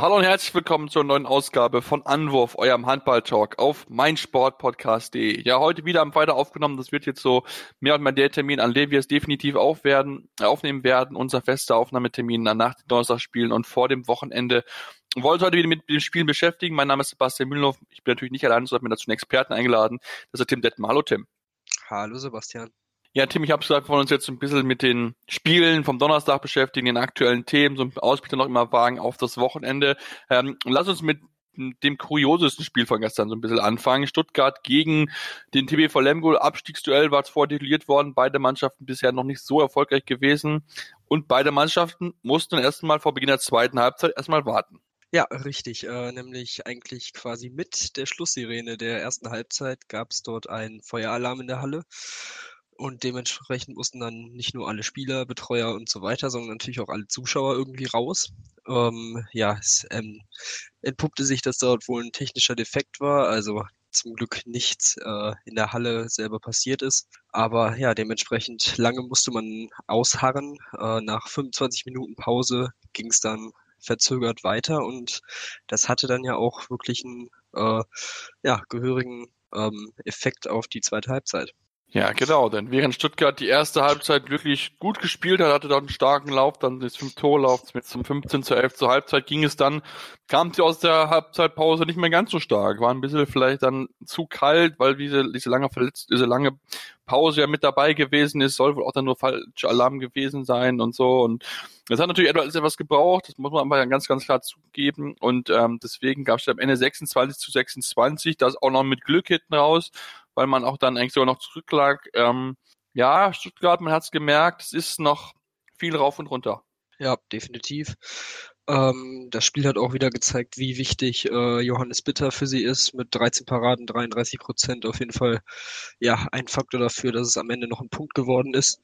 Hallo und herzlich willkommen zur neuen Ausgabe von Anwurf, eurem Handball-Talk auf meinsportpodcast.de. Ja, heute wieder am Freitag aufgenommen. Das wird jetzt so mehr und mehr der Termin, an dem wir es definitiv auf werden, aufnehmen werden. Unser fester Aufnahmetermin nach den Donnerstagsspielen und vor dem Wochenende. Ich wollte heute wieder mit den Spielen beschäftigen. Mein Name ist Sebastian Mühlenhoff. Ich bin natürlich nicht allein, sondern mir dazu einen Experten eingeladen. Das ist Tim Detmer. Hallo Tim. Hallo Sebastian. Ja, Tim, ich habe gesagt, wir wollen uns jetzt ein bisschen mit den Spielen vom Donnerstag beschäftigen, den aktuellen Themen, so ein Ausblick noch immer wagen auf das Wochenende. Ähm, lass uns mit dem kuriosesten Spiel von gestern so ein bisschen anfangen. Stuttgart gegen den TBV Lemgo. Abstiegsduell war zuvor tituliert worden. Beide Mannschaften bisher noch nicht so erfolgreich gewesen. Und beide Mannschaften mussten erstmal vor Beginn der zweiten Halbzeit erstmal warten. Ja, richtig. Äh, nämlich eigentlich quasi mit der Schlusssirene der ersten Halbzeit gab es dort einen Feueralarm in der Halle. Und dementsprechend mussten dann nicht nur alle Spieler, Betreuer und so weiter, sondern natürlich auch alle Zuschauer irgendwie raus. Ähm, ja, es ähm, entpuppte sich, dass dort wohl ein technischer Defekt war, also zum Glück nichts äh, in der Halle selber passiert ist. Aber ja, dementsprechend lange musste man ausharren. Äh, nach 25 Minuten Pause ging es dann verzögert weiter und das hatte dann ja auch wirklich einen äh, ja, gehörigen ähm, Effekt auf die zweite Halbzeit. Ja, genau, denn während Stuttgart die erste Halbzeit wirklich gut gespielt hat, hatte dort einen starken Lauf, dann das fünf mit zum 15 zu 11 zur Halbzeit ging es dann, kam sie aus der Halbzeitpause nicht mehr ganz so stark, war ein bisschen vielleicht dann zu kalt, weil diese, diese lange verletzt, diese lange Pause ja mit dabei gewesen ist, soll wohl auch dann nur falscher Alarm gewesen sein und so und das hat natürlich etwas, etwas gebraucht, das muss man aber ganz, ganz klar zugeben und ähm, deswegen gab es am Ende 26 zu 26, das auch noch mit Glück hinten raus, weil man auch dann eigentlich sogar noch zurücklag. Ähm, ja, Stuttgart, man hat es gemerkt, es ist noch viel rauf und runter. Ja, definitiv. Ähm, das Spiel hat auch wieder gezeigt, wie wichtig äh, Johannes Bitter für sie ist. Mit 13 Paraden, 33 Prozent auf jeden Fall ja ein Faktor dafür, dass es am Ende noch ein Punkt geworden ist.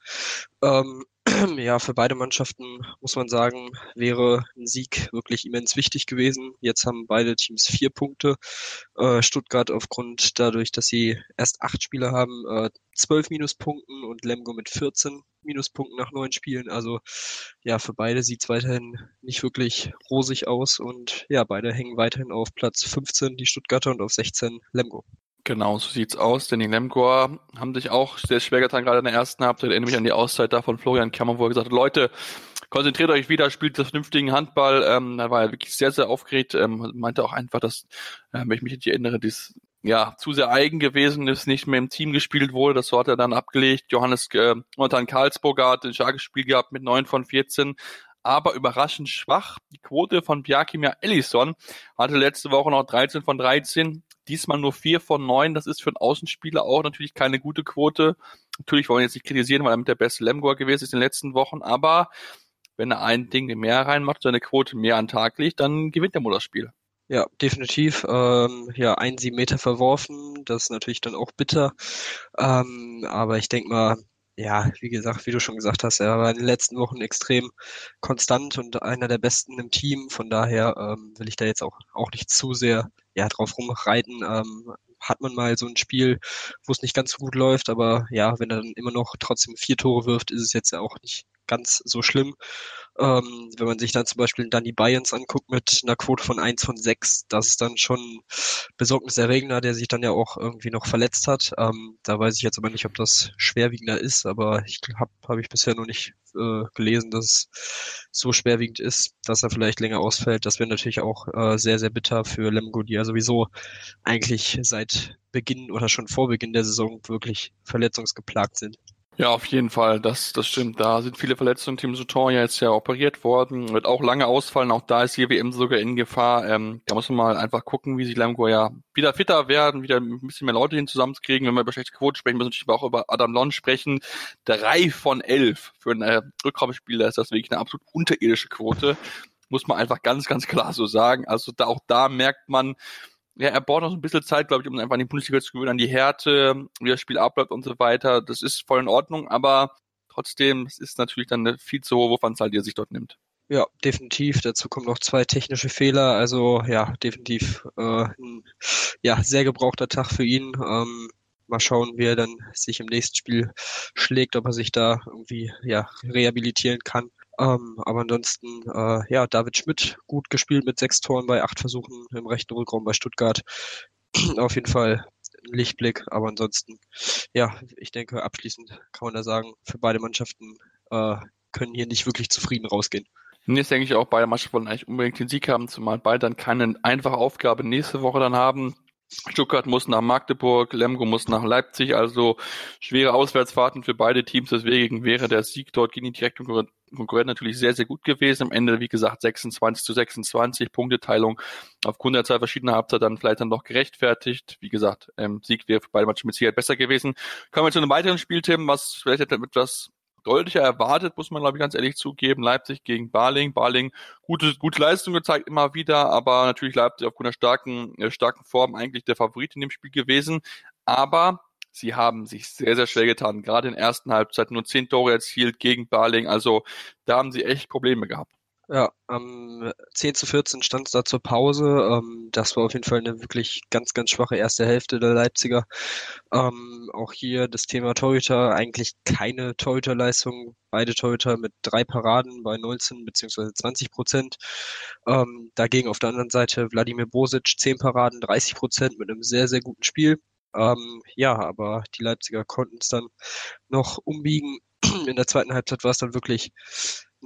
Ähm, ja, für beide Mannschaften muss man sagen, wäre ein Sieg wirklich immens wichtig gewesen. Jetzt haben beide Teams vier Punkte. Äh, Stuttgart aufgrund dadurch, dass sie erst acht Spiele haben, äh, zwölf Minuspunkten und Lemgo mit 14 Minuspunkten nach neun Spielen. Also ja, für beide sieht es weiterhin nicht wirklich rosig aus und ja, beide hängen weiterhin auf Platz 15 die Stuttgarter und auf 16 Lemgo. Genau, so sieht's aus, denn die Lemgoer haben sich auch sehr schwer getan, gerade in der ersten Halbzeit. Erinnere mich an die Auszeit da von Florian Kammer, wo er gesagt hat, Leute, konzentriert euch wieder, spielt das vernünftigen Handball. Ähm, da war er wirklich sehr, sehr aufgeregt, ähm, meinte auch einfach, dass, äh, wenn ich mich nicht erinnere, dies ja zu sehr eigen gewesen ist, nicht mehr im Team gespielt wurde. Das hat er dann abgelegt. Johannes äh, Montan Karlsburger hat ein starkes Spiel gehabt mit neun von 14 aber überraschend schwach. Die Quote von Bjarkimir Ellison hatte letzte Woche noch 13 von 13. Diesmal nur vier von neun. Das ist für einen Außenspieler auch natürlich keine gute Quote. Natürlich wollen wir jetzt nicht kritisieren, weil er mit der beste Lemgoer gewesen ist in den letzten Wochen. Aber wenn er ein Ding mehr reinmacht, seine Quote mehr an Tag legt, dann gewinnt er wohl das Spiel. Ja, definitiv. Ähm, ja, ein sieben Meter verworfen, das ist natürlich dann auch bitter. Ähm, aber ich denke mal, ja, wie gesagt, wie du schon gesagt hast, er war in den letzten Wochen extrem konstant und einer der besten im Team. Von daher ähm, will ich da jetzt auch, auch nicht zu sehr ja, drauf rumreiten. Ähm, hat man mal so ein Spiel, wo es nicht ganz so gut läuft, aber ja, wenn er dann immer noch trotzdem vier Tore wirft, ist es jetzt ja auch nicht ganz so schlimm. Ähm, wenn man sich dann zum Beispiel Danny Bayerns anguckt mit einer Quote von 1 von 6, das ist dann schon besorgniserregender, der sich dann ja auch irgendwie noch verletzt hat. Ähm, da weiß ich jetzt aber nicht, ob das schwerwiegender ist, aber ich habe hab ich bisher noch nicht äh, gelesen, dass es so schwerwiegend ist, dass er vielleicht länger ausfällt. Das wäre natürlich auch äh, sehr, sehr bitter für Lemgo, die ja sowieso eigentlich seit Beginn oder schon vor Beginn der Saison wirklich verletzungsgeplagt sind. Ja, auf jeden Fall, das, das stimmt. Da sind viele Verletzungen. Tim Sutton ja jetzt ja operiert worden, wird auch lange ausfallen. Auch da ist hier WM sogar in Gefahr. Ähm, da muss man mal einfach gucken, wie sich Lemgo ja wieder fitter werden, wieder ein bisschen mehr Leute hin zusammenzukriegen. Wenn wir über schlechte Quote sprechen, müssen wir natürlich auch über Adam Lon sprechen. Drei von elf für ein äh, Rückraumspieler ist das wirklich eine absolut unterirdische Quote. Muss man einfach ganz, ganz klar so sagen. Also da, auch da merkt man, ja, er braucht noch so ein bisschen Zeit, glaube ich, um einfach an die Bundesliga zu gewöhnen, an die Härte, wie das Spiel abläuft und so weiter. Das ist voll in Ordnung, aber trotzdem, es ist natürlich dann eine viel zu hohe Wurfanzahl, die er sich dort nimmt. Ja, definitiv. Dazu kommen noch zwei technische Fehler. Also ja, definitiv äh, ein ja, sehr gebrauchter Tag für ihn. Ähm, mal schauen, wie er dann sich im nächsten Spiel schlägt, ob er sich da irgendwie ja rehabilitieren kann. Ähm, aber ansonsten, äh, ja, David Schmidt gut gespielt mit sechs Toren bei acht Versuchen im rechten Rückraum bei Stuttgart. Auf jeden Fall ein Lichtblick, aber ansonsten, ja, ich denke, abschließend kann man da sagen, für beide Mannschaften äh, können hier nicht wirklich zufrieden rausgehen. Und jetzt denke ich auch, beide Mannschaften wollen eigentlich unbedingt den Sieg haben, zumal beide dann keine einfache Aufgabe nächste Woche dann haben. Stuttgart muss nach Magdeburg, Lemgo muss nach Leipzig, also schwere Auswärtsfahrten für beide Teams. Deswegen wäre der Sieg dort gegen die direkten Konkurrenten natürlich sehr, sehr gut gewesen. Am Ende, wie gesagt, 26 zu 26, Punkteteilung aufgrund der zwei verschiedener Halbzeit dann vielleicht dann noch gerechtfertigt. Wie gesagt, ähm, Sieg wäre für beide Matches mit Sicherheit besser gewesen. Kommen wir zu einem weiteren Spielthema, was vielleicht etwas deutlicher erwartet, muss man glaube ich ganz ehrlich zugeben. Leipzig gegen Barling. Barling gute, gute Leistung gezeigt immer wieder, aber natürlich Leipzig aufgrund der starken, der starken Form eigentlich der Favorit in dem Spiel gewesen. Aber sie haben sich sehr, sehr schwer getan. Gerade in der ersten Halbzeit nur zehn Tore erzielt gegen Barling. Also da haben sie echt Probleme gehabt. Ja, ähm, 10 zu 14 stand es da zur Pause. Ähm, das war auf jeden Fall eine wirklich ganz, ganz schwache erste Hälfte der Leipziger. Ähm, auch hier das Thema Torhüter, eigentlich keine Torhüterleistung. Beide Torhüter mit drei Paraden bei 19 bzw. 20 Prozent. Ähm, dagegen auf der anderen Seite Wladimir Bosic, 10 Paraden, 30 Prozent mit einem sehr, sehr guten Spiel. Ähm, ja, aber die Leipziger konnten es dann noch umbiegen. In der zweiten Halbzeit war es dann wirklich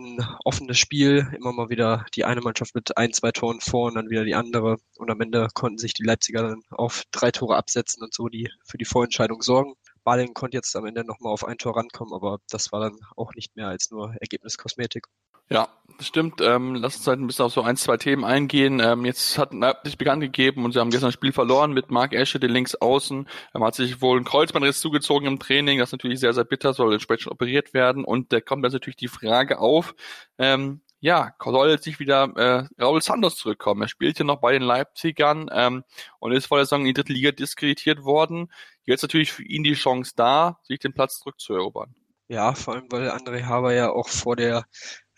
ein offenes Spiel, immer mal wieder die eine Mannschaft mit ein, zwei Toren vor und dann wieder die andere. Und am Ende konnten sich die Leipziger dann auf drei Tore absetzen und so die für die Vorentscheidung sorgen. Baling konnte jetzt am Ende nochmal auf ein Tor rankommen, aber das war dann auch nicht mehr als nur Ergebniskosmetik. Ja, das stimmt. Ähm, lass uns halt ein bisschen auf so ein, zwei Themen eingehen. Ähm, jetzt hat Leipzig bekannt gegeben und sie haben gestern das Spiel verloren mit Marc Esche, den links außen. Er hat sich wohl ein Kreuzbandriss zugezogen im Training. Das ist natürlich sehr, sehr bitter, soll entsprechend operiert werden. Und da kommt jetzt natürlich die Frage auf, ähm, ja, soll jetzt nicht wieder äh, Raul Santos zurückkommen. Er spielt ja noch bei den Leipzigern ähm, und ist vor der Saison in die dritte Liga diskreditiert worden. Jetzt natürlich für ihn die Chance da, sich den Platz zurückzuerobern. Ja, vor allem, weil André Haber ja auch vor der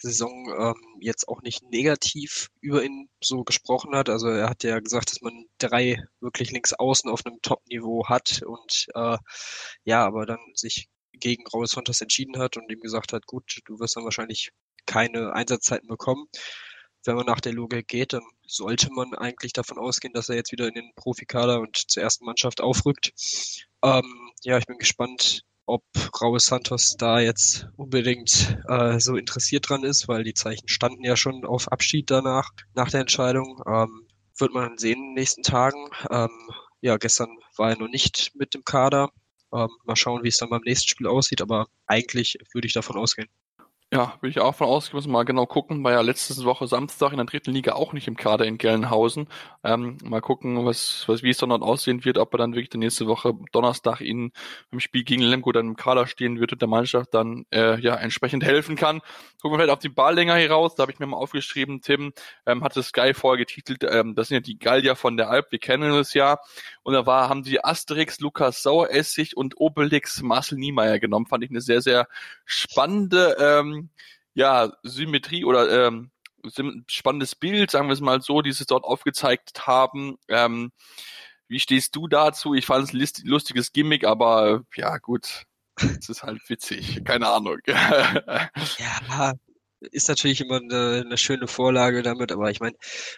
Saison ähm, jetzt auch nicht negativ über ihn so gesprochen hat. Also er hat ja gesagt, dass man drei wirklich links außen auf einem Top-Niveau hat und äh, ja, aber dann sich gegen Raul Santos entschieden hat und ihm gesagt hat, gut, du wirst dann wahrscheinlich keine Einsatzzeiten bekommen. Wenn man nach der Logik geht, dann sollte man eigentlich davon ausgehen, dass er jetzt wieder in den Profikader und zur ersten Mannschaft aufrückt. Ähm, ja, ich bin gespannt, ob Raul Santos da jetzt unbedingt äh, so interessiert dran ist, weil die Zeichen standen ja schon auf Abschied danach, nach der Entscheidung. Ähm, wird man sehen in den nächsten Tagen. Ähm, ja, gestern war er noch nicht mit dem Kader. Ähm, mal schauen, wie es dann beim nächsten Spiel aussieht, aber eigentlich würde ich davon ausgehen. Ja, würde ich auch von ausgehen, müssen mal genau gucken. War ja letzte Woche Samstag in der dritten Liga auch nicht im Kader in Gelnhausen. Ähm, mal gucken, was, was, wie es dann dort aussehen wird, ob er dann wirklich die nächste Woche Donnerstag in, im Spiel gegen Lemgo dann im Kader stehen wird und der Mannschaft dann, äh, ja, entsprechend helfen kann. Gucken wir vielleicht auf die Balllänger hier raus. Da habe ich mir mal aufgeschrieben, Tim, ähm, hatte Sky vorher getitelt, ähm, das sind ja die Gallier von der Alp, wir kennen es ja. Und da war, haben sie Asterix, Lukas Saueressig und Obelix Marcel Niemeyer genommen. Fand ich eine sehr, sehr spannende, ähm, ja, Symmetrie oder ähm, spannendes Bild, sagen wir es mal so, die sie dort aufgezeigt haben. Ähm, wie stehst du dazu? Ich fand es ein lustiges Gimmick, aber ja, gut, es ist halt witzig. Keine Ahnung. ja, ist natürlich immer eine, eine schöne Vorlage damit, aber ich meine,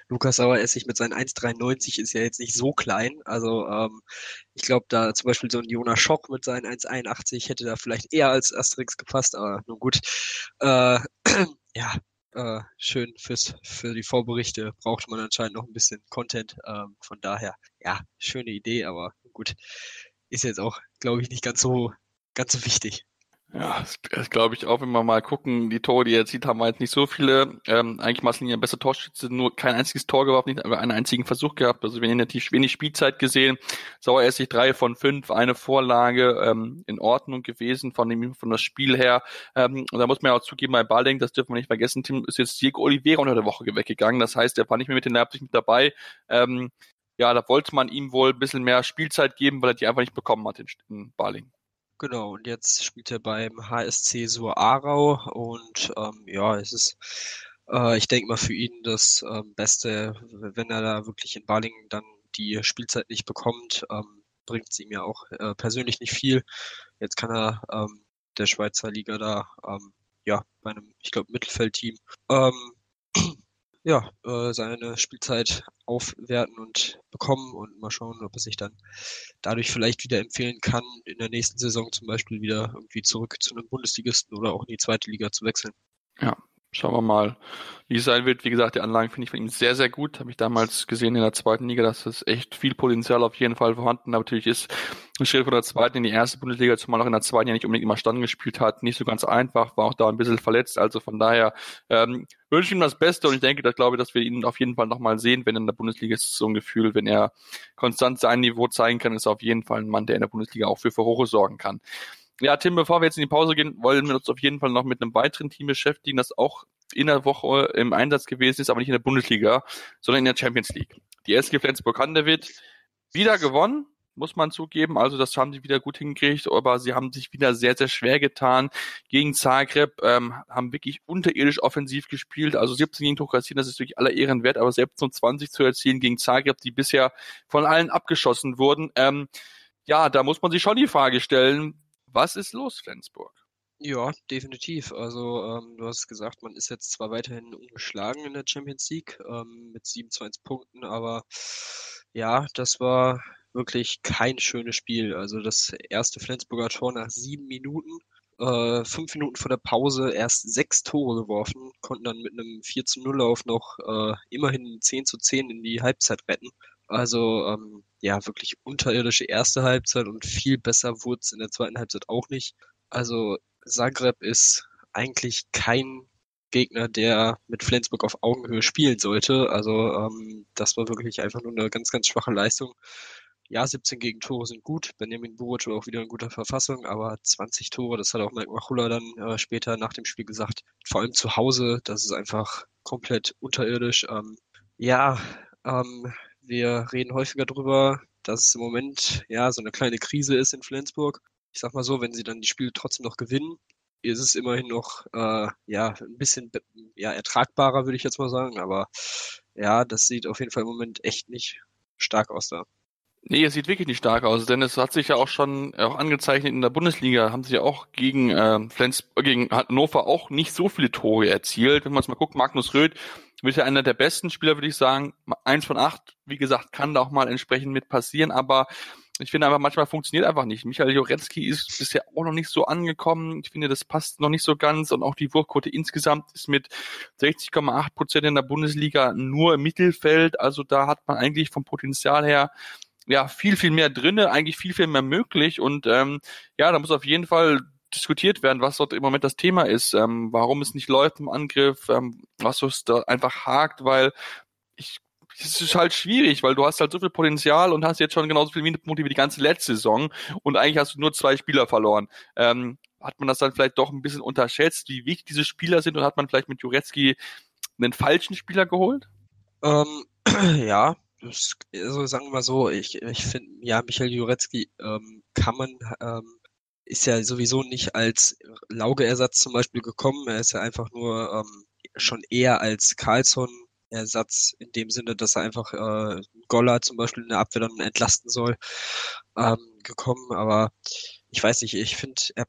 Lukas Saueressig mit seinen 1,93 ist ja jetzt nicht so klein. Also ähm, ich glaube, da zum Beispiel so ein Jonas Schock mit seinen 1,81 hätte da vielleicht eher als Asterix gepasst, aber nun gut. Äh, ja, äh, schön fürs, für die Vorberichte braucht man anscheinend noch ein bisschen Content. Ähm, von daher, ja, schöne Idee, aber gut, ist jetzt auch, glaube ich, nicht ganz so, ganz so wichtig. Ja, das, das glaube ich auch, wenn wir mal gucken, die Tore, die er erzielt, haben wir jetzt nicht so viele. Ähm, eigentlich Marcelin besser Torschütze, nur kein einziges Tor geworfen, nicht aber einen einzigen Versuch gehabt. Also wir haben natürlich wenig Spielzeit gesehen. Sauer sich drei von fünf, eine Vorlage ähm, in Ordnung gewesen von dem von das Spiel her. Ähm, und da muss man ja auch zugeben, bei Balling, das dürfen wir nicht vergessen, Tim ist jetzt Diego Oliveira unter der Woche weggegangen. Das heißt, er war nicht mehr mit den Leipzig mit dabei. Ähm, ja, da wollte man ihm wohl ein bisschen mehr Spielzeit geben, weil er die einfach nicht bekommen hat in, in Baling. Genau, und jetzt spielt er beim HSC Sur Aarau und ähm, ja, es ist, äh, ich denke mal für ihn das ähm, Beste, wenn er da wirklich in Balingen dann die Spielzeit nicht bekommt, ähm, bringt es ihm ja auch äh, persönlich nicht viel. Jetzt kann er ähm, der Schweizer Liga da, ähm, ja, bei einem, ich glaube, Mittelfeldteam, ähm, ja, äh, seine Spielzeit aufwerten und bekommen und mal schauen, ob er sich dann dadurch vielleicht wieder empfehlen kann, in der nächsten Saison zum Beispiel wieder irgendwie zurück zu einem Bundesligisten oder auch in die zweite Liga zu wechseln. Ja, Schauen wir mal, wie es sein wird. Wie gesagt, die Anlagen finde ich von ihm sehr, sehr gut. Habe ich damals gesehen in der zweiten Liga, dass es echt viel Potenzial auf jeden Fall vorhanden. Natürlich ist ein Schritt von der zweiten in die erste Bundesliga, zumal auch in der zweiten ja nicht unbedingt immer Stand gespielt hat, nicht so ganz einfach, war auch da ein bisschen verletzt. Also von daher ähm, wünsche ich ihm das Beste und ich denke, dass glaube, dass wir ihn auf jeden Fall nochmal sehen, wenn in der Bundesliga ist so ein Gefühl, wenn er konstant sein Niveau zeigen kann, ist er auf jeden Fall ein Mann, der in der Bundesliga auch für Furore sorgen kann. Ja, Tim, bevor wir jetzt in die Pause gehen, wollen wir uns auf jeden Fall noch mit einem weiteren Team beschäftigen, das auch in der Woche im Einsatz gewesen ist, aber nicht in der Bundesliga, sondern in der Champions League. Die SG Flensburg-Handewitt wieder gewonnen, muss man zugeben. Also das haben sie wieder gut hingekriegt, aber sie haben sich wieder sehr, sehr schwer getan gegen Zagreb, ähm, haben wirklich unterirdisch offensiv gespielt. Also 17 gegen kassieren, das ist wirklich aller Ehren wert, aber selbst um 20 zu erzielen gegen Zagreb, die bisher von allen abgeschossen wurden. Ähm, ja, da muss man sich schon die Frage stellen, was ist los, Flensburg? Ja, definitiv. Also ähm, du hast gesagt, man ist jetzt zwar weiterhin ungeschlagen in der Champions League ähm, mit 27 Punkten, aber ja, das war wirklich kein schönes Spiel. Also das erste Flensburger Tor nach sieben Minuten, äh, fünf Minuten vor der Pause erst sechs Tore geworfen, konnten dann mit einem 4 zu 0 Lauf noch äh, immerhin 10 zu 10 in die Halbzeit retten. Also ähm, ja, wirklich unterirdische erste Halbzeit und viel besser wurde es in der zweiten Halbzeit auch nicht. Also Zagreb ist eigentlich kein Gegner, der mit Flensburg auf Augenhöhe spielen sollte. Also ähm, das war wirklich einfach nur eine ganz, ganz schwache Leistung. Ja, 17 Gegentore sind gut. Benjamin Buric war auch wieder in guter Verfassung, aber 20 Tore, das hat auch Mike Machulla dann äh, später nach dem Spiel gesagt. Vor allem zu Hause, das ist einfach komplett unterirdisch. Ähm, ja, ähm, wir reden häufiger darüber, dass es im Moment ja so eine kleine Krise ist in Flensburg. Ich sag mal so, wenn sie dann die Spiele trotzdem noch gewinnen, ist es immerhin noch äh, ja ein bisschen ja ertragbarer, würde ich jetzt mal sagen. Aber ja, das sieht auf jeden Fall im Moment echt nicht stark aus da. Nee, es sieht wirklich nicht stark aus, denn es hat sich ja auch schon auch angezeichnet in der Bundesliga, haben sie ja auch gegen äh, Flens, gegen Hannover auch nicht so viele Tore erzielt. Wenn man es mal guckt, Magnus Röth ja einer der besten Spieler, würde ich sagen. Eins von acht, wie gesagt, kann da auch mal entsprechend mit passieren, aber ich finde einfach, manchmal funktioniert einfach nicht. Michael Joretzki ist bisher auch noch nicht so angekommen. Ich finde, das passt noch nicht so ganz und auch die Wurfquote insgesamt ist mit 60,8 Prozent in der Bundesliga nur im Mittelfeld. Also da hat man eigentlich vom Potenzial her ja viel, viel mehr drinne, eigentlich viel, viel mehr möglich und ähm, ja, da muss auf jeden Fall diskutiert werden, was dort im Moment das Thema ist, ähm, warum es nicht läuft im Angriff, ähm, was es da einfach hakt, weil ich es ist halt schwierig, weil du hast halt so viel Potenzial und hast jetzt schon genauso viele Minuspunkte wie die ganze letzte Saison und eigentlich hast du nur zwei Spieler verloren. Ähm, hat man das dann vielleicht doch ein bisschen unterschätzt, wie wichtig diese Spieler sind und hat man vielleicht mit Jurecki einen falschen Spieler geholt? Ähm, ja, also sagen wir mal so, ich, ich finde, ja, Michael Jurecki ähm, kann man, ähm, ist ja sowieso nicht als Lauge-Ersatz zum Beispiel gekommen, er ist ja einfach nur ähm, schon eher als Carlson Ersatz in dem Sinne, dass er einfach äh, Goller zum Beispiel in der Abwehr dann entlasten soll, ähm, gekommen. Aber ich weiß nicht, ich finde, er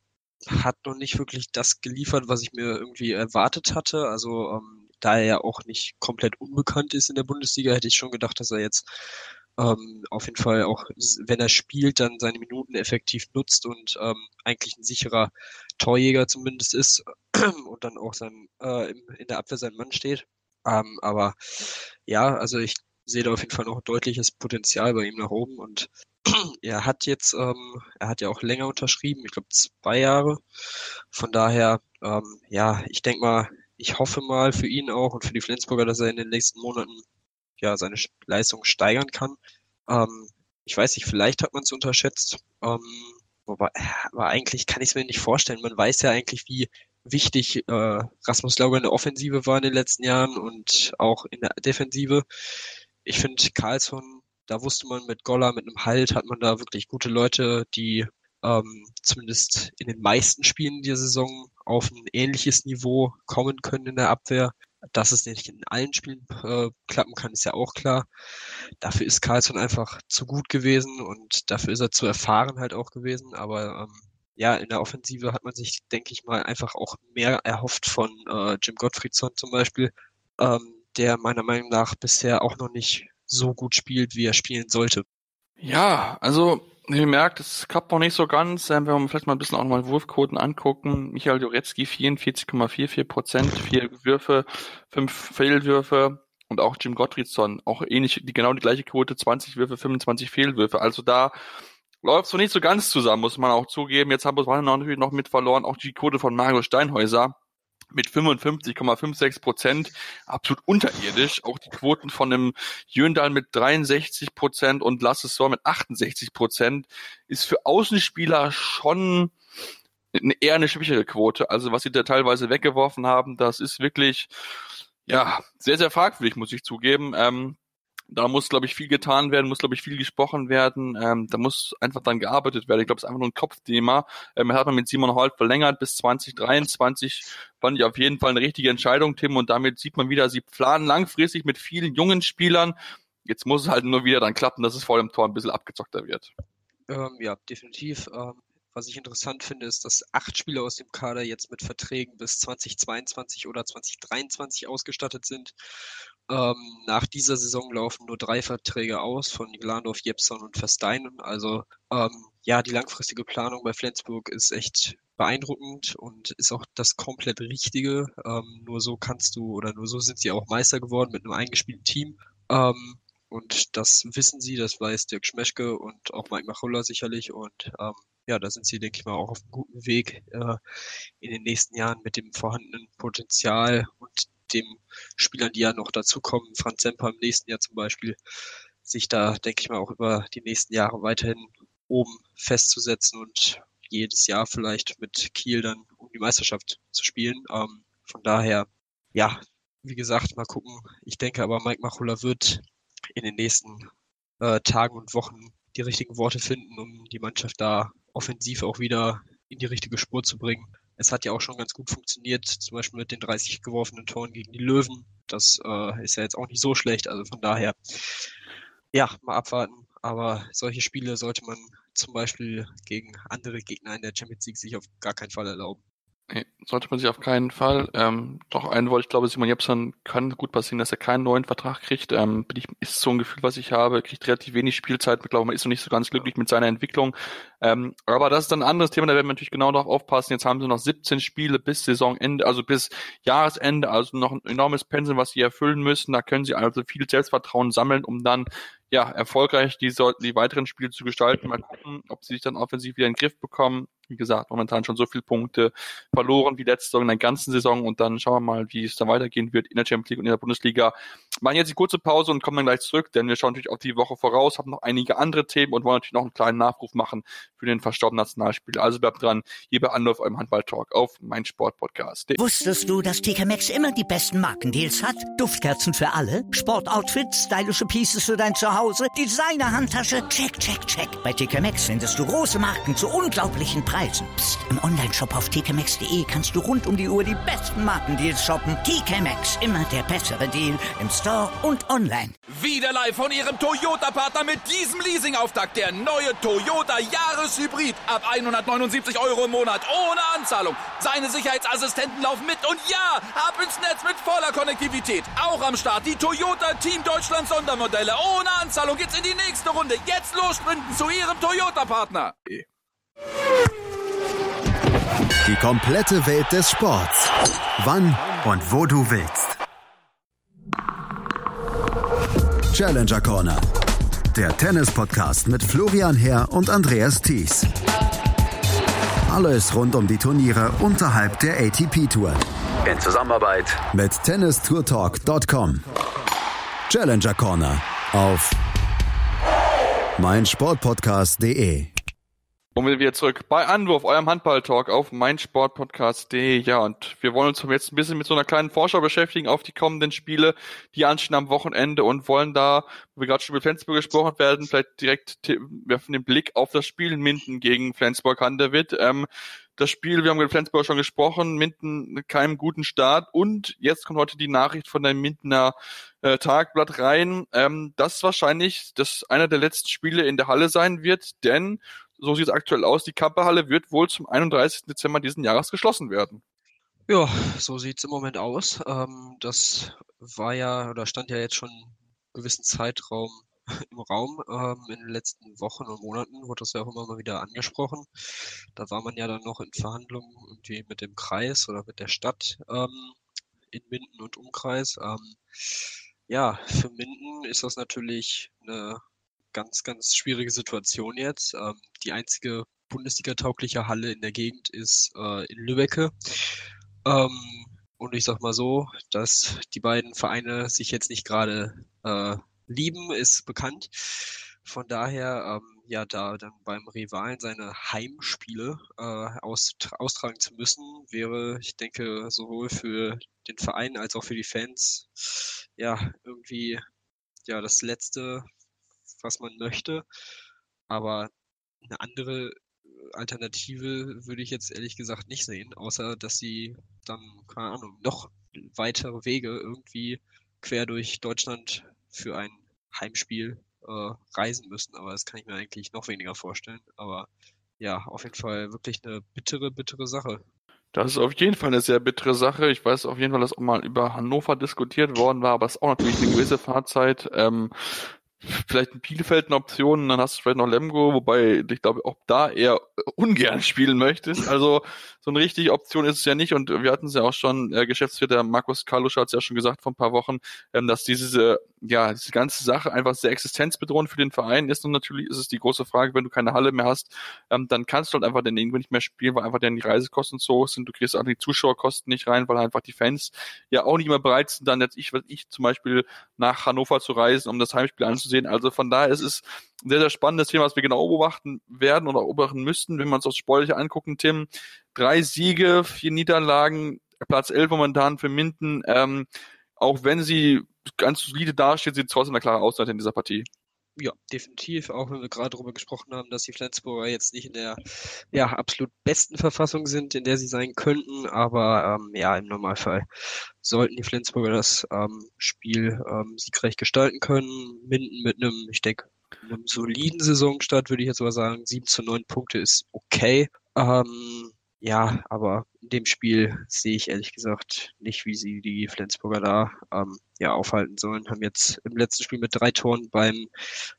hat noch nicht wirklich das geliefert, was ich mir irgendwie erwartet hatte. Also ähm, da er ja auch nicht komplett unbekannt ist in der Bundesliga, hätte ich schon gedacht, dass er jetzt ähm, auf jeden Fall auch, wenn er spielt, dann seine Minuten effektiv nutzt und ähm, eigentlich ein sicherer Torjäger zumindest ist und dann auch sein, äh, in der Abwehr sein Mann steht. Ähm, aber ja, also ich sehe da auf jeden Fall noch deutliches Potenzial bei ihm nach oben und er hat jetzt, ähm, er hat ja auch länger unterschrieben, ich glaube zwei Jahre. Von daher, ähm, ja, ich denke mal, ich hoffe mal für ihn auch und für die Flensburger, dass er in den nächsten Monaten ja seine Leistung steigern kann. Ähm, ich weiß nicht, vielleicht hat man es unterschätzt. Ähm, aber, aber eigentlich kann ich es mir nicht vorstellen. Man weiß ja eigentlich, wie wichtig äh, Rasmus Lauger in der Offensive war in den letzten Jahren und auch in der Defensive. Ich finde, Carlsson, da wusste man mit Goller, mit einem Halt, hat man da wirklich gute Leute, die ähm, zumindest in den meisten Spielen dieser Saison auf ein ähnliches Niveau kommen können in der Abwehr. Dass es nicht in allen Spielen äh, klappen kann, ist ja auch klar. Dafür ist Carlsson einfach zu gut gewesen und dafür ist er zu erfahren halt auch gewesen. Aber ähm, ja, in der Offensive hat man sich, denke ich mal, einfach auch mehr erhofft von äh, Jim Gottfriedson zum Beispiel, ähm, der meiner Meinung nach bisher auch noch nicht so gut spielt, wie er spielen sollte. Ja, also ihr merkt, es klappt noch nicht so ganz. Wenn wir vielleicht mal ein bisschen auch mal Wurfquoten angucken. Michael Jurecki 44,44 Prozent, vier Würfe, fünf Fehlwürfe und auch Jim Gottfriedson auch ähnlich, die genau die gleiche Quote, 20 Würfe, 25 Fehlwürfe. Also da läuft so nicht so ganz zusammen, muss man auch zugeben. Jetzt haben wir natürlich noch mit verloren, auch die Quote von Mario Steinhäuser mit 55,56 Prozent, absolut unterirdisch. Auch die Quoten von dem Jöndal mit 63 Prozent und Lassessor mit 68 Prozent ist für Außenspieler schon eine, eher eine schwächere Quote. Also was sie da teilweise weggeworfen haben, das ist wirklich ja sehr, sehr fragwürdig, muss ich zugeben. Ähm, da muss, glaube ich, viel getan werden, muss, glaube ich, viel gesprochen werden. Ähm, da muss einfach dann gearbeitet werden. Ich glaube, es ist einfach nur ein Kopfthema. Ähm, hat man mit Simon Holt verlängert bis 2023. Fand ich auf jeden Fall eine richtige Entscheidung, Tim. Und damit sieht man wieder, sie planen langfristig mit vielen jungen Spielern. Jetzt muss es halt nur wieder dann klappen, dass es vor dem Tor ein bisschen abgezockter wird. Ähm, ja, definitiv. Ähm, was ich interessant finde, ist, dass acht Spieler aus dem Kader jetzt mit Verträgen bis 2022 oder 2023 ausgestattet sind. Ähm, nach dieser Saison laufen nur drei Verträge aus von Glandorf, Jepson und Versteinen. Also ähm, ja, die langfristige Planung bei Flensburg ist echt beeindruckend und ist auch das komplett Richtige. Ähm, nur so kannst du oder nur so sind sie auch Meister geworden mit einem eingespielten Team. Ähm, und das wissen sie, das weiß Dirk Schmeschke und auch Mike Machulla sicherlich. Und ähm, ja, da sind sie, denke ich mal, auch auf einem guten Weg äh, in den nächsten Jahren mit dem vorhandenen Potenzial und dem Spielern, die ja noch dazukommen, Franz Semper im nächsten Jahr zum Beispiel, sich da, denke ich mal, auch über die nächsten Jahre weiterhin oben festzusetzen und jedes Jahr vielleicht mit Kiel dann um die Meisterschaft zu spielen. Ähm, von daher, ja, wie gesagt, mal gucken. Ich denke aber, Mike Machula wird in den nächsten äh, Tagen und Wochen die richtigen Worte finden, um die Mannschaft da offensiv auch wieder in die richtige Spur zu bringen. Es hat ja auch schon ganz gut funktioniert, zum Beispiel mit den 30 geworfenen Toren gegen die Löwen. Das äh, ist ja jetzt auch nicht so schlecht. Also von daher, ja, mal abwarten. Aber solche Spiele sollte man zum Beispiel gegen andere Gegner in der Champions League sich auf gar keinen Fall erlauben. Nee, sollte man sich auf keinen Fall. Ähm, doch einen wollte ich glaube, Simon Jepsen kann gut passieren, dass er keinen neuen Vertrag kriegt. Ähm, bin ich, ist so ein Gefühl, was ich habe, kriegt relativ wenig Spielzeit. Ich glaube, man ist noch nicht so ganz glücklich mit seiner Entwicklung. Ähm, aber das ist dann ein anderes Thema, da werden wir natürlich genau darauf aufpassen. Jetzt haben sie noch 17 Spiele bis Saisonende, also bis Jahresende, also noch ein enormes Pensum, was sie erfüllen müssen. Da können sie also viel Selbstvertrauen sammeln, um dann ja, erfolgreich die, die weiteren Spiele zu gestalten. Mal gucken, ob sie sich dann offensiv wieder in den Griff bekommen wie gesagt, momentan schon so viele Punkte verloren wie letzte Saison in der ganzen Saison und dann schauen wir mal, wie es dann weitergehen wird in der Champions League und in der Bundesliga. Machen jetzt die kurze Pause und kommen dann gleich zurück, denn wir schauen natürlich auf die Woche voraus, haben noch einige andere Themen und wollen natürlich noch einen kleinen Nachruf machen für den verstorbenen Nationalspieler. Also bleibt dran, hier bei Anlauf eurem Handball-Talk auf mein Sportpodcast. Wusstest du, dass TK Maxx immer die besten Markendeals hat? Duftkerzen für alle, Sportoutfits, stylische Pieces für dein Zuhause, Designer-Handtasche, check, check, check. Bei TK Maxx findest du große Marken zu unglaublichen Preisen Preisen. Psst. im Onlineshop auf tkmaxx.de kannst du rund um die Uhr die besten Markendeals shoppen. TK Maxx, immer der bessere Deal im Store und online. Wieder live von Ihrem Toyota-Partner mit diesem Leasing-Auftakt. Der neue Toyota Jahreshybrid. Ab 179 Euro im Monat. Ohne Anzahlung. Seine Sicherheitsassistenten laufen mit. Und ja, ab ins Netz mit voller Konnektivität. Auch am Start die Toyota Team Deutschland Sondermodelle. Ohne Anzahlung geht's in die nächste Runde. Jetzt los sprinten zu Ihrem Toyota-Partner. Die komplette Welt des Sports. Wann und wo du willst. Challenger Corner. der Tennis-Podcast mit Florian Herr und Andreas Thies. Alles rund um die Turniere unterhalb der ATP-Tour. In Zusammenarbeit mit tennistourtalk.com. Challenger Corner auf meinsportpodcast.de. Und wir wieder zurück bei Anwurf, eurem Handball-Talk auf meinsportpodcast.de. Ja, und wir wollen uns jetzt ein bisschen mit so einer kleinen Vorschau beschäftigen auf die kommenden Spiele, die anstehen am Wochenende und wollen da, wo wir gerade schon über Flensburg gesprochen werden, vielleicht direkt werfen den Blick auf das Spiel Minden gegen Flensburg Handewitt. Ähm, das Spiel, wir haben mit Flensburg schon gesprochen, Minden mit keinem guten Start und jetzt kommt heute die Nachricht von dem Mindener äh, Tagblatt rein, ähm, dass wahrscheinlich das einer der letzten Spiele in der Halle sein wird, denn so sieht es aktuell aus, die Kappehalle wird wohl zum 31. Dezember diesen Jahres geschlossen werden. Ja, so sieht es im Moment aus. Ähm, das war ja oder stand ja jetzt schon einen gewissen Zeitraum im Raum. Ähm, in den letzten Wochen und Monaten wurde das ja auch immer mal wieder angesprochen. Da war man ja dann noch in Verhandlungen irgendwie mit dem Kreis oder mit der Stadt ähm, in Minden und Umkreis. Ähm, ja, für Minden ist das natürlich eine ganz, ganz schwierige Situation jetzt. Ähm, die einzige Bundesliga-taugliche Halle in der Gegend ist äh, in Lübbecke. Ähm, und ich sag mal so, dass die beiden Vereine sich jetzt nicht gerade äh, lieben, ist bekannt. Von daher, ähm, ja, da dann beim Rivalen seine Heimspiele äh, aus, austragen zu müssen, wäre, ich denke, sowohl für den Verein als auch für die Fans, ja, irgendwie, ja, das letzte, was man möchte. Aber eine andere Alternative würde ich jetzt ehrlich gesagt nicht sehen, außer dass sie dann, keine Ahnung, noch weitere Wege irgendwie quer durch Deutschland für ein Heimspiel äh, reisen müssen. Aber das kann ich mir eigentlich noch weniger vorstellen. Aber ja, auf jeden Fall wirklich eine bittere, bittere Sache. Das ist auf jeden Fall eine sehr bittere Sache. Ich weiß auf jeden Fall, dass auch mal über Hannover diskutiert worden war, aber es ist auch natürlich eine gewisse Fahrzeit. Ähm, vielleicht in Bielefeld eine Option, dann hast du vielleicht noch Lemgo, wobei ich glaube, auch da eher ungern spielen möchtest. Also so eine richtige Option ist es ja nicht und wir hatten es ja auch schon, äh, Geschäftsführer Markus Kalusch hat es ja schon gesagt vor ein paar Wochen, ähm, dass diese, ja, diese ganze Sache einfach sehr existenzbedrohend für den Verein ist und natürlich ist es die große Frage, wenn du keine Halle mehr hast, ähm, dann kannst du halt einfach den irgendwo nicht mehr spielen, weil einfach dann die Reisekosten so hoch sind, du kriegst auch die Zuschauerkosten nicht rein, weil einfach die Fans ja auch nicht mehr bereit sind, dann jetzt ich, ich zum Beispiel nach Hannover zu reisen, um das Heimspiel anzusehen. Also von daher ist es ein sehr, sehr spannendes Thema, was wir genau beobachten werden oder beobachten müssten, wenn wir uns das Sportliche angucken, Tim. Drei Siege, vier Niederlagen, Platz 11 momentan für Minden. Ähm, auch wenn sie ganz solide dasteht, sieht es trotzdem eine klare Aussage in dieser Partie. Ja, definitiv, auch wenn wir gerade darüber gesprochen haben, dass die Flensburger jetzt nicht in der ja, absolut besten Verfassung sind, in der sie sein könnten, aber ähm, ja, im Normalfall sollten die Flensburger das ähm, Spiel ähm, siegreich gestalten können. Minden mit einem, ich denke, einem soliden Saisonstart würde ich jetzt mal sagen, 7 zu 9 Punkte ist okay. Ähm, ja, aber in dem Spiel sehe ich ehrlich gesagt nicht, wie sie die Flensburger da ähm, ja aufhalten sollen. Haben jetzt im letzten Spiel mit drei Toren beim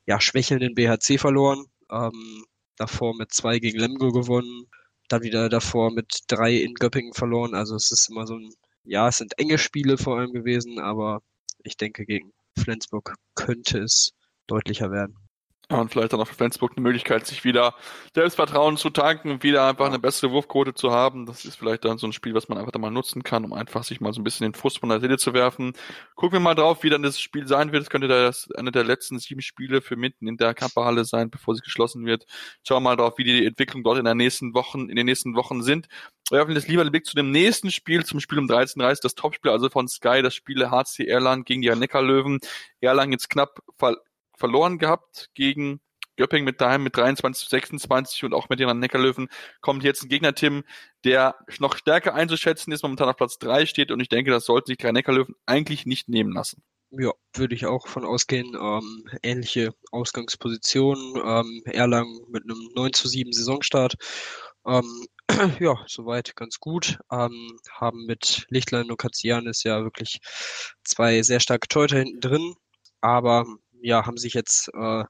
ja, schwächelnden BHC verloren. Ähm, davor mit zwei gegen Lemgo gewonnen. Dann wieder davor mit drei in Göppingen verloren. Also es ist immer so ein, ja, es sind enge Spiele vor allem gewesen, aber ich denke, gegen Flensburg könnte es deutlicher werden. Und vielleicht dann auch für Flensburg eine Möglichkeit, sich wieder Selbstvertrauen zu tanken und wieder einfach eine bessere Wurfquote zu haben. Das ist vielleicht dann so ein Spiel, was man einfach dann mal nutzen kann, um einfach sich mal so ein bisschen den Frust von der Seele zu werfen. Gucken wir mal drauf, wie dann das Spiel sein wird. Es könnte das eine der letzten sieben Spiele für mitten in der Kamperhalle sein, bevor sie geschlossen wird. Schauen wir mal drauf, wie die Entwicklung dort in den nächsten Wochen, in den nächsten Wochen sind. Wir werfen jetzt lieber den Blick zu dem nächsten Spiel, zum Spiel um 13.30 das Topspiel also von Sky, das Spiel HC Erlangen gegen die Neckarlöwen. Erlangen jetzt knapp verloren gehabt gegen Göpping mit daheim mit 23 zu 26 und auch mit den Neckarlöwen kommt jetzt ein Gegner, Tim, der noch stärker einzuschätzen ist, momentan auf Platz 3 steht und ich denke, das sollten sich die Neckarlöwen eigentlich nicht nehmen lassen. Ja, würde ich auch von ausgehen. Ähm, ähnliche Ausgangsposition. Ähm, Erlangen mit einem 9 zu 7 Saisonstart. Ähm, ja, soweit ganz gut. Ähm, haben mit Lichtlein und Katzianis ja wirklich zwei sehr starke Torhüter hinten drin. Aber ja, haben sich jetzt äh,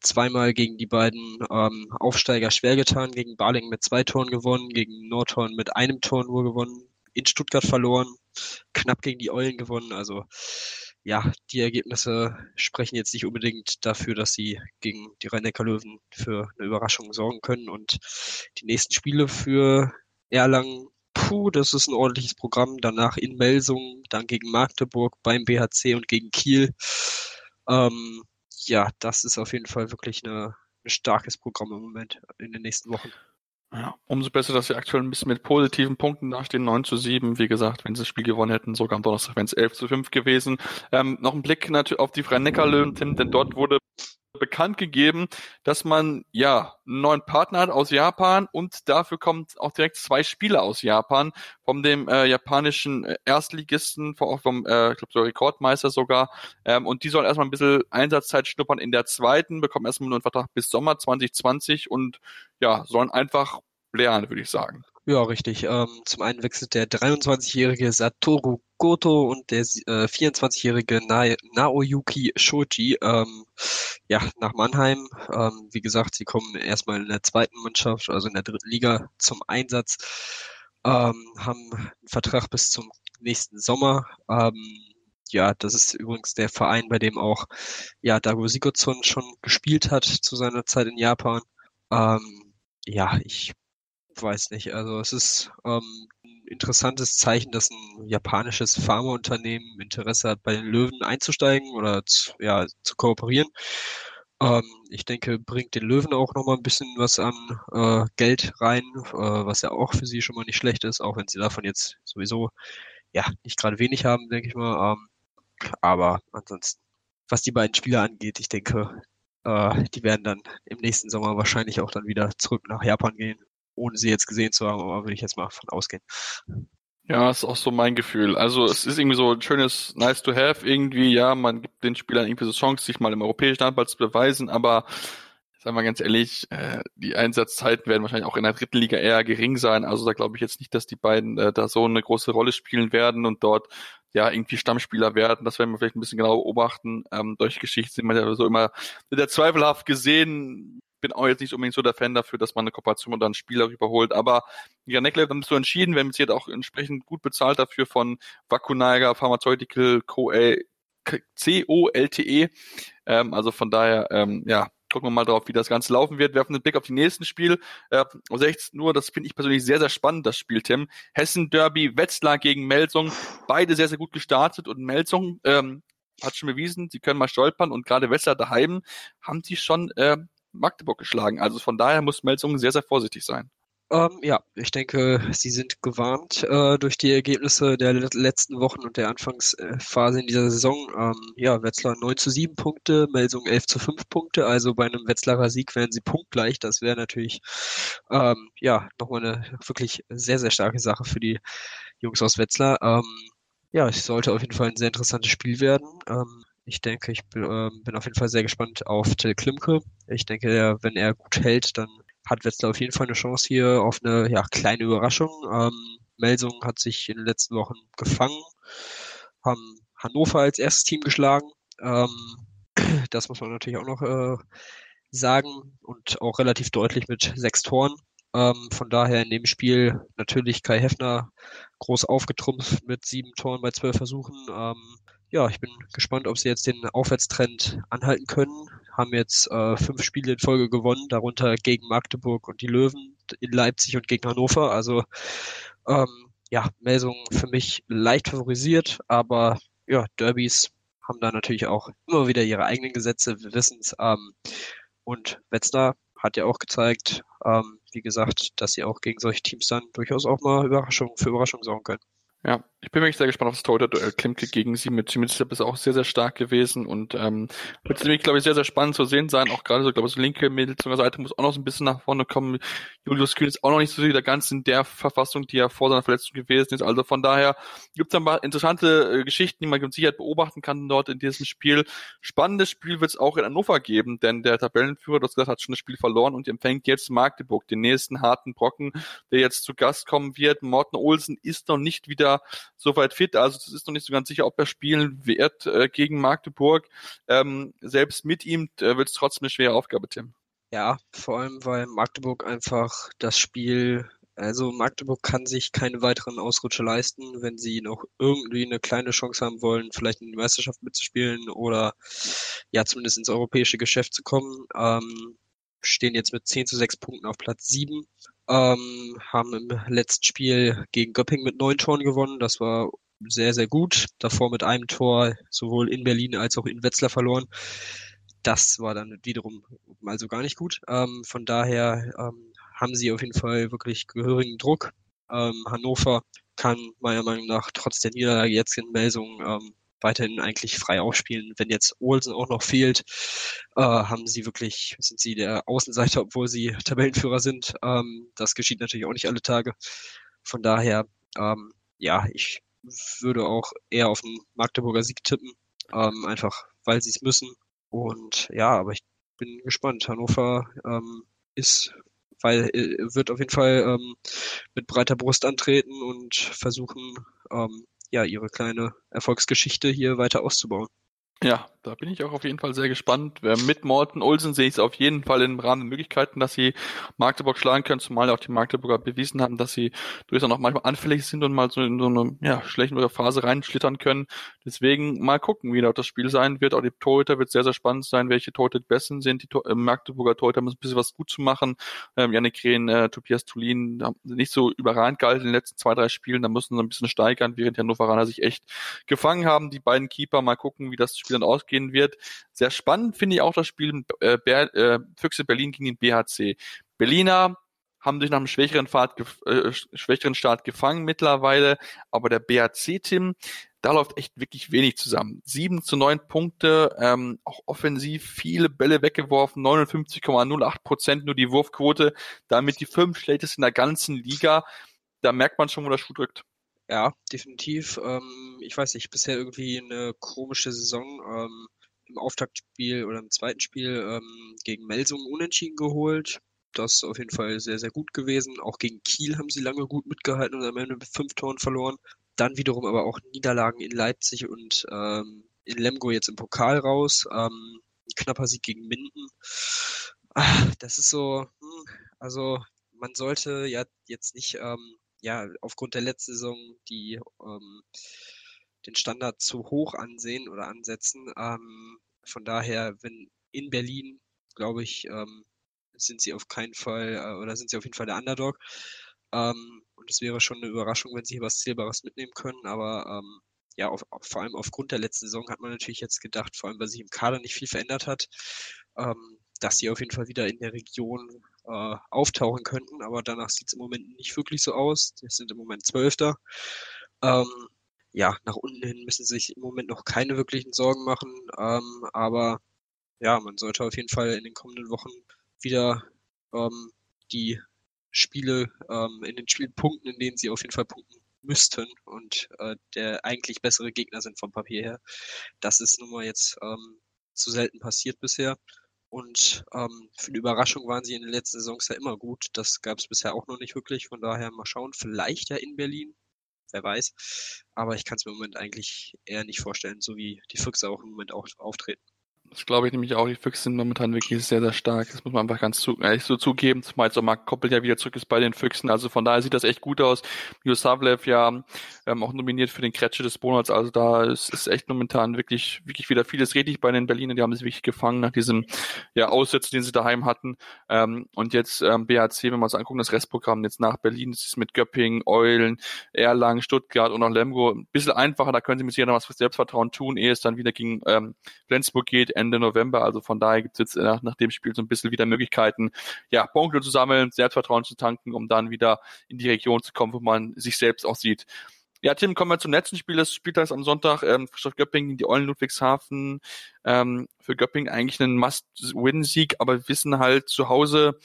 zweimal gegen die beiden ähm, Aufsteiger schwer getan, gegen Baling mit zwei Toren gewonnen, gegen Nordhorn mit einem Tor nur gewonnen, in Stuttgart verloren, knapp gegen die Eulen gewonnen. Also ja, die Ergebnisse sprechen jetzt nicht unbedingt dafür, dass sie gegen die Rhein-Neckar-Löwen für eine Überraschung sorgen können. Und die nächsten Spiele für Erlangen, puh, das ist ein ordentliches Programm. Danach in Melsung, dann gegen Magdeburg, beim BHC und gegen Kiel. Ähm, ja, das ist auf jeden Fall wirklich eine, ein starkes Programm im Moment in den nächsten Wochen. Ja, umso besser, dass sie aktuell ein bisschen mit positiven Punkten dastehen. 9 zu 7, wie gesagt, wenn sie das Spiel gewonnen hätten, sogar am Donnerstag wären es 11 zu 5 gewesen. Ähm, noch ein Blick natürlich auf die Rhein-Neckar-Löwen, denn dort wurde bekannt gegeben, dass man ja einen neuen Partner hat aus Japan und dafür kommt auch direkt zwei Spieler aus Japan, von dem äh, japanischen äh, Erstligisten, auch vom, äh, ich glaube, so Rekordmeister sogar. Ähm, und die sollen erstmal ein bisschen Einsatzzeit schnuppern in der zweiten, bekommen erstmal nur einen Vertrag bis Sommer 2020 und ja, sollen einfach lernen, würde ich sagen. Ja, richtig. Ähm, zum einen wechselt der 23-jährige Satoru Goto und der äh, 24-jährige Na Naoyuki Shoji ähm, ja, nach Mannheim. Ähm, wie gesagt, sie kommen erstmal in der zweiten Mannschaft, also in der dritten Liga zum Einsatz, ähm, haben einen Vertrag bis zum nächsten Sommer. Ähm, ja, das ist übrigens der Verein, bei dem auch ja, Dago Sigurdsson schon gespielt hat zu seiner Zeit in Japan. Ähm, ja, ich weiß nicht. Also es ist ähm, interessantes Zeichen, dass ein japanisches Pharmaunternehmen Interesse hat, bei den Löwen einzusteigen oder zu, ja, zu kooperieren. Ähm, ich denke, bringt den Löwen auch nochmal ein bisschen was an äh, Geld rein, äh, was ja auch für sie schon mal nicht schlecht ist, auch wenn sie davon jetzt sowieso ja nicht gerade wenig haben, denke ich mal. Ähm, aber ansonsten, was die beiden Spieler angeht, ich denke, äh, die werden dann im nächsten Sommer wahrscheinlich auch dann wieder zurück nach Japan gehen ohne sie jetzt gesehen zu haben, aber würde ich jetzt mal von ausgehen. Ja, ist auch so mein Gefühl. Also es ist irgendwie so ein schönes Nice to have irgendwie, ja, man gibt den Spielern irgendwie so Chance, sich mal im europäischen Handball zu beweisen, aber sagen wir ganz ehrlich, äh, die Einsatzzeiten werden wahrscheinlich auch in der dritten Liga eher gering sein. Also da glaube ich jetzt nicht, dass die beiden äh, da so eine große Rolle spielen werden und dort ja irgendwie Stammspieler werden. Das werden wir vielleicht ein bisschen genauer beobachten. Ähm, durch Geschichte sind wir ja so immer sehr zweifelhaft gesehen, bin auch jetzt nicht unbedingt so der Fan dafür, dass man eine Kooperation oder einen Spieler überholt. Aber ja, Neckler haben so entschieden, haben jetzt auch entsprechend gut bezahlt dafür von Vakunaga Pharmaceutical Co-L C-O-L-T-E. Ähm, also von daher, ähm, ja, gucken wir mal drauf, wie das Ganze laufen wird. Werfen einen Blick auf die nächsten Spiel. Äh, um 16 Uhr, das finde ich persönlich sehr, sehr spannend, das Spiel, Tim. Hessen Derby, Wetzlar gegen Melsung. Beide sehr, sehr gut gestartet und Melsung ähm, hat schon bewiesen, sie können mal stolpern und gerade Wetzlar daheim haben die schon äh, Magdeburg geschlagen. Also von daher muss Melsungen sehr, sehr vorsichtig sein. Ähm, ja, ich denke, sie sind gewarnt äh, durch die Ergebnisse der letzten Wochen und der Anfangsphase in dieser Saison. Ähm, ja, Wetzlar 9 zu 7 Punkte, Melsung 11 zu 5 Punkte. Also bei einem Wetzlarer Sieg wären sie punktgleich. Das wäre natürlich ähm, ja nochmal eine wirklich sehr, sehr starke Sache für die Jungs aus Wetzlar. Ähm, ja, es sollte auf jeden Fall ein sehr interessantes Spiel werden. Ähm, ich denke, ich bin, äh, bin auf jeden Fall sehr gespannt auf Till Klimke. Ich denke, wenn er gut hält, dann hat Wetzlar auf jeden Fall eine Chance hier auf eine ja, kleine Überraschung. Ähm, Melsung hat sich in den letzten Wochen gefangen, haben Hannover als erstes Team geschlagen. Ähm, das muss man natürlich auch noch äh, sagen und auch relativ deutlich mit sechs Toren. Ähm, von daher in dem Spiel natürlich Kai Heffner groß aufgetrumpft mit sieben Toren bei zwölf Versuchen. Ähm, ja, ich bin gespannt, ob sie jetzt den Aufwärtstrend anhalten können. Haben jetzt äh, fünf Spiele in Folge gewonnen, darunter gegen Magdeburg und die Löwen, in Leipzig und gegen Hannover. Also ähm, ja, Melsung für mich leicht favorisiert, aber ja, Derbys haben da natürlich auch immer wieder ihre eigenen Gesetze, wir wissen es. Ähm, und Wetzlar hat ja auch gezeigt, ähm, wie gesagt, dass sie auch gegen solche Teams dann durchaus auch mal Überraschung, für Überraschungen sorgen können. Ja, ich bin wirklich sehr gespannt auf das Torhüter-Duell. Klimke gegen sie mit Jimmy ist auch sehr, sehr stark gewesen und ähm, wird nämlich, glaube ich, sehr, sehr spannend zu sehen sein. Auch gerade so, glaube ich, so linke Mittelseite muss auch noch so ein bisschen nach vorne kommen. Julius Kühn ist auch noch nicht so wieder ganz in der Verfassung, die er vor seiner Verletzung gewesen ist. Also von daher gibt es ein paar interessante äh, Geschichten, die man mit Sicherheit beobachten kann dort in diesem Spiel. Spannendes Spiel wird es auch in Hannover geben, denn der Tabellenführer, das gesagt, hat schon das Spiel verloren und empfängt jetzt Magdeburg, den nächsten harten Brocken, der jetzt zu Gast kommen wird. Morten Olsen ist noch nicht wieder soweit fit. Also es ist noch nicht so ganz sicher, ob er spielen wird äh, gegen Magdeburg. Ähm, selbst mit ihm äh, wird es trotzdem eine schwere Aufgabe, Tim. Ja, vor allem, weil Magdeburg einfach das Spiel Also Magdeburg kann sich keine weiteren Ausrutsche leisten, wenn sie noch irgendwie eine kleine Chance haben wollen, vielleicht in die Meisterschaft mitzuspielen oder ja zumindest ins europäische Geschäft zu kommen. Ähm, stehen jetzt mit 10 zu 6 Punkten auf Platz 7, ähm, haben im letzten Spiel gegen Göpping mit neun Toren gewonnen. Das war sehr, sehr gut. Davor mit einem Tor sowohl in Berlin als auch in Wetzlar verloren. Das war dann wiederum mal so gar nicht gut. Ähm, von daher ähm, haben sie auf jeden Fall wirklich gehörigen Druck. Ähm, Hannover kann meiner Meinung nach trotz der Niederlage jetzt in Melsung ähm, weiterhin eigentlich frei aufspielen. Wenn jetzt Olsen auch noch fehlt, äh, haben sie wirklich, sind sie der Außenseiter, obwohl sie Tabellenführer sind. Ähm, das geschieht natürlich auch nicht alle Tage. Von daher, ähm, ja, ich würde auch eher auf einen Magdeburger Sieg tippen, ähm, einfach weil sie es müssen. Und ja, aber ich bin gespannt. Hannover ähm, ist weil äh, wird auf jeden Fall ähm, mit breiter Brust antreten und versuchen, ähm, ja, ihre kleine Erfolgsgeschichte hier weiter auszubauen. Ja, da bin ich auch auf jeden Fall sehr gespannt. Mit Morten Olsen sehe ich es auf jeden Fall im Rahmen der Möglichkeiten, dass sie Magdeburg schlagen können, zumal auch die Magdeburger bewiesen haben, dass sie durchaus auch manchmal anfällig sind und mal so in so eine ja, schlechte Phase reinschlittern können. Deswegen mal gucken, wie da das Spiel sein wird. Auch die Torhüter wird sehr, sehr spannend sein, welche Torhüter besten sind. Die Tor äh, Magdeburger Torhüter müssen ein bisschen was gut zu machen. Ähm, Janik Rehn, äh, Tobias Tulin haben nicht so überragend gehalten in den letzten zwei, drei Spielen. Da müssen sie ein bisschen steigern, während Hannoveraner sich echt gefangen haben. Die beiden Keeper, mal gucken, wie das Spiel dann ausgehen wird. Sehr spannend finde ich auch das Spiel äh, Ber äh, Füchse Berlin gegen den BHC. Berliner haben sich nach einem schwächeren, Fahrt, äh, schwächeren Start gefangen mittlerweile, aber der BHC-Team, da läuft echt wirklich wenig zusammen. Sieben zu neun Punkte, ähm, auch offensiv viele Bälle weggeworfen, 59,08 Prozent nur die Wurfquote, damit die fünf schlechtesten in der ganzen Liga. Da merkt man schon, wo der Schuh drückt. Ja, definitiv. Ähm, ich weiß nicht, bisher irgendwie eine komische Saison. Ähm, Im Auftaktspiel oder im zweiten Spiel ähm, gegen Melsungen unentschieden geholt. Das ist auf jeden Fall sehr, sehr gut gewesen. Auch gegen Kiel haben sie lange gut mitgehalten und am Ende mit fünf Toren verloren. Dann wiederum aber auch Niederlagen in Leipzig und ähm, in Lemgo jetzt im Pokal raus. Ähm, knapper Sieg gegen Minden. Ach, das ist so, hm, also man sollte ja jetzt nicht ähm, ja, aufgrund der letzten Saison die ähm, den Standard zu hoch ansehen oder ansetzen. Ähm, von daher, wenn in Berlin, glaube ich, ähm, sind sie auf keinen Fall äh, oder sind sie auf jeden Fall der Underdog. Ähm, und es wäre schon eine Überraschung, wenn sie hier was Zählbares mitnehmen können. Aber ähm, ja, auf, vor allem aufgrund der letzten Saison hat man natürlich jetzt gedacht, vor allem weil sich im Kader nicht viel verändert hat, ähm, dass sie auf jeden Fall wieder in der Region äh, auftauchen könnten, aber danach sieht es im Moment nicht wirklich so aus. Die sind im Moment Zwölfter. Ähm, ja, nach unten hin müssen sie sich im Moment noch keine wirklichen Sorgen machen, ähm, aber ja, man sollte auf jeden Fall in den kommenden Wochen wieder ähm, die Spiele ähm, in den Spielpunkten, in denen sie auf jeden Fall punkten müssten und äh, der eigentlich bessere Gegner sind vom Papier her. Das ist nun mal jetzt ähm, zu selten passiert bisher. Und ähm, für eine Überraschung waren sie in den letzten Saisons ja immer gut. Das gab es bisher auch noch nicht wirklich. Von daher mal schauen. Vielleicht ja in Berlin. Wer weiß. Aber ich kann es mir im Moment eigentlich eher nicht vorstellen, so wie die Füchse auch im Moment auch auftreten. Das glaube ich nämlich auch. Die Füchse sind momentan wirklich sehr, sehr stark. Das muss man einfach ganz zu, ehrlich so zugeben. Zumal jetzt auch Mark Koppel ja wieder zurück ist bei den Füchsen. Also von daher sieht das echt gut aus. Jusavlev ja ähm, auch nominiert für den Kretsche des Monats. Also da ist, ist echt momentan wirklich, wirklich wieder vieles richtig bei den Berlinern. Die haben sich wirklich gefangen nach diesem ja, Aussetzen, den sie daheim hatten. Ähm, und jetzt ähm, BHC, wenn wir uns angucken, das Restprogramm jetzt nach Berlin, das ist mit Göppingen, Eulen, Erlangen, Stuttgart und auch Lemgo. Ein bisschen einfacher, da können sie mit Sicherheit noch was für Selbstvertrauen tun, ehe es dann wieder gegen ähm, Flensburg geht Ende November. Also von daher gibt es jetzt nach, nach dem Spiel so ein bisschen wieder Möglichkeiten, ja, Punkte zu sammeln, Selbstvertrauen zu tanken, um dann wieder in die Region zu kommen, wo man sich selbst auch sieht. Ja, Tim, kommen wir zum letzten Spiel des Spieltags am Sonntag. Ähm, Christoph Göppingen gegen die Eulen Ludwigshafen. Ähm, für Göppingen eigentlich ein Must-Win-Sieg, aber wir wissen halt zu Hause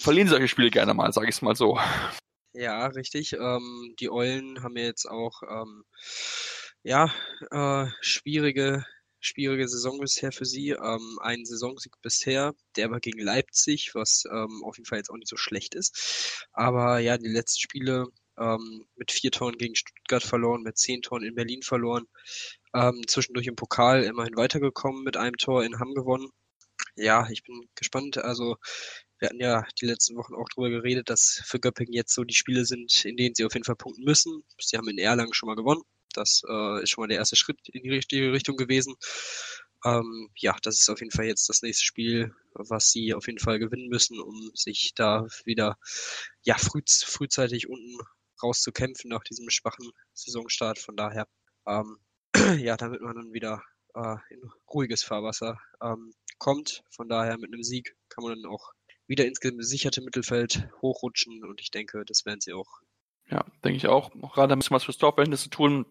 verlieren solche Spiele gerne mal, sage ich es mal so. Ja, richtig. Ähm, die Eulen haben jetzt auch ähm, ja äh, schwierige schwierige Saison bisher für sie. Ähm, ein Saisonsieg bisher, der war gegen Leipzig, was ähm, auf jeden Fall jetzt auch nicht so schlecht ist. Aber ja, die letzten Spiele ähm, mit vier Toren gegen Stuttgart verloren, mit zehn Toren in Berlin verloren. Ähm, zwischendurch im Pokal immerhin weitergekommen, mit einem Tor in Hamm gewonnen. Ja, ich bin gespannt. Also wir hatten ja die letzten Wochen auch drüber geredet, dass für Göppingen jetzt so die Spiele sind, in denen sie auf jeden Fall punkten müssen. Sie haben in Erlangen schon mal gewonnen. Das äh, ist schon mal der erste Schritt in die richtige Richtung gewesen. Ähm, ja, das ist auf jeden Fall jetzt das nächste Spiel, was sie auf jeden Fall gewinnen müssen, um sich da wieder ja früh, frühzeitig unten rauszukämpfen nach diesem schwachen Saisonstart. Von daher, ähm, ja, damit man dann wieder äh, in ruhiges Fahrwasser ähm, kommt. Von daher mit einem Sieg kann man dann auch wieder ins gesicherte Mittelfeld hochrutschen und ich denke, das werden sie auch. Ja, denke ich auch. Gerade ein bisschen was fürs Torverhältnis tun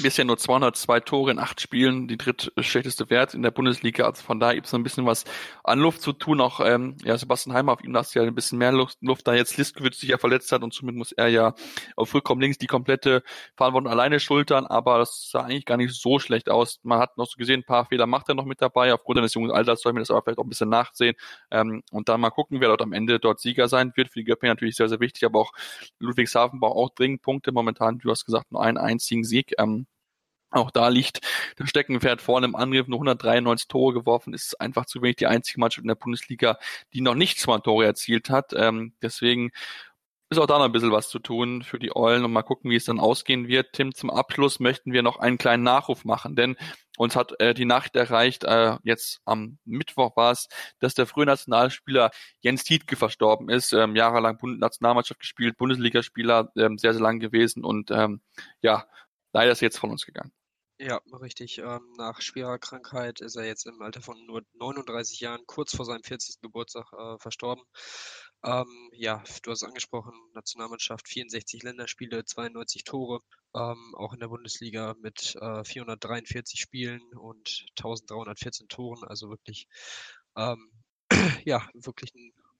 bisher nur 202 Tore in acht Spielen, die drittschlechteste Wert in der Bundesliga. Also von daher gibt es noch ein bisschen was an Luft zu tun. Auch ähm, ja, Sebastian Heimer, auf ihm lasst ja ein bisschen mehr Luft, Luft da jetzt Listgewitz sich ja verletzt hat und somit muss er ja auf vollkommen links die komplette Verantwortung alleine schultern. Aber das sah eigentlich gar nicht so schlecht aus. Man hat noch so gesehen, ein paar Fehler macht er noch mit dabei. Aufgrund seines jungen Alters soll man das aber vielleicht auch ein bisschen nachsehen. Ähm, und dann mal gucken, wer dort am Ende dort Sieger sein wird. Für die Göppingen natürlich sehr, sehr wichtig, aber auch Ludwigshafen braucht auch dringend Punkte. Momentan, du hast gesagt, nur einen einzigen Sieg. Ähm, auch da liegt das Steckenpferd vorne im Angriff, nur 193 Tore geworfen, ist einfach zu wenig die einzige Mannschaft in der Bundesliga, die noch nicht zwei Tore erzielt hat. Ähm, deswegen ist auch da noch ein bisschen was zu tun für die Eulen und mal gucken, wie es dann ausgehen wird. Tim, zum Abschluss möchten wir noch einen kleinen Nachruf machen, denn uns hat äh, die Nacht erreicht, äh, jetzt am Mittwoch war es, dass der frühe Nationalspieler Jens Tietke verstorben ist, ähm, jahrelang Bund Nationalmannschaft gespielt, Bundesligaspieler, ähm, sehr, sehr lang gewesen und ähm, ja, leider ist jetzt von uns gegangen. Ja, richtig. Ähm, nach schwerer Krankheit ist er jetzt im Alter von nur 39 Jahren, kurz vor seinem 40. Geburtstag, äh, verstorben. Ähm, ja, du hast es angesprochen, Nationalmannschaft, 64 Länderspiele, 92 Tore, ähm, auch in der Bundesliga mit äh, 443 Spielen und 1314 Toren, also wirklich, ähm, ja, wirklich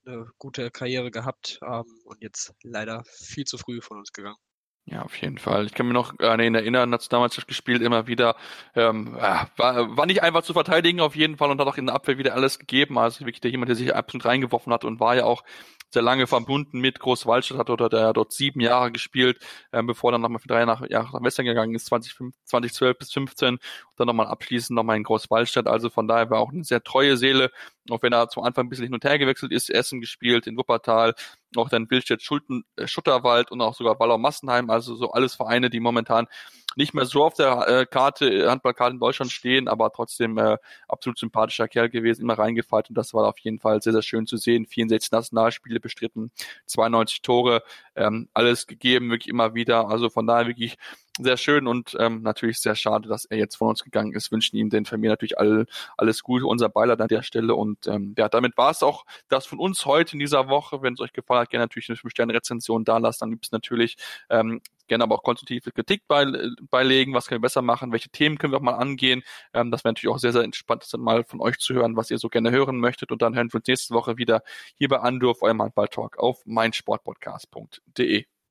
eine gute Karriere gehabt ähm, und jetzt leider viel zu früh von uns gegangen. Ja, auf jeden Fall. Ich kann mir noch an ihn erinnern, hat damals gespielt, immer wieder. Ähm, war, war nicht einfach zu verteidigen auf jeden Fall und hat auch in der Abwehr wieder alles gegeben. Also wirklich der jemand, der sich absolut reingeworfen hat und war ja auch sehr lange verbunden mit Großwaldstadt, hat oder der dort sieben Jahre gespielt, ähm, bevor dann nochmal für drei Jahre nach Western gegangen ist, 20, 2012 bis 15 und dann nochmal abschließend nochmal in Großwaldstadt. Also von daher war auch eine sehr treue Seele, auch wenn er zum Anfang ein bisschen hin und her gewechselt ist, Essen gespielt, in Wuppertal, auch dann Bildstedt, Schulten, äh, Schutterwald und auch sogar Wallau Massenheim, also so alles Vereine, die momentan nicht mehr so auf der äh, Karte, äh, Handballkarte in Deutschland stehen, aber trotzdem äh, absolut sympathischer Kerl gewesen, immer reingefallen und das war auf jeden Fall sehr, sehr schön zu sehen. 64 Nationalspiele bestritten, 92 Tore, ähm, alles gegeben, wirklich immer wieder. Also von daher wirklich sehr schön und ähm, natürlich sehr schade, dass er jetzt von uns gegangen ist. Wünschen ihm den Familie natürlich all, alles Gute, unser Beileid an der Stelle. Und ähm, ja, damit war es auch das von uns heute in dieser Woche. Wenn es euch gefallen hat, gerne natürlich eine 5-Sterne-Rezension da lasst. Am liebsten natürlich ähm, gerne aber auch konstruktive Kritik beilegen, was können wir besser machen, welche Themen können wir auch mal angehen. Ähm, das wäre natürlich auch sehr, sehr entspannt, dann mal von euch zu hören, was ihr so gerne hören möchtet. Und dann hören wir uns nächste Woche wieder hier bei Andorf, eurem Handball-Talk auf meinsportpodcast.de.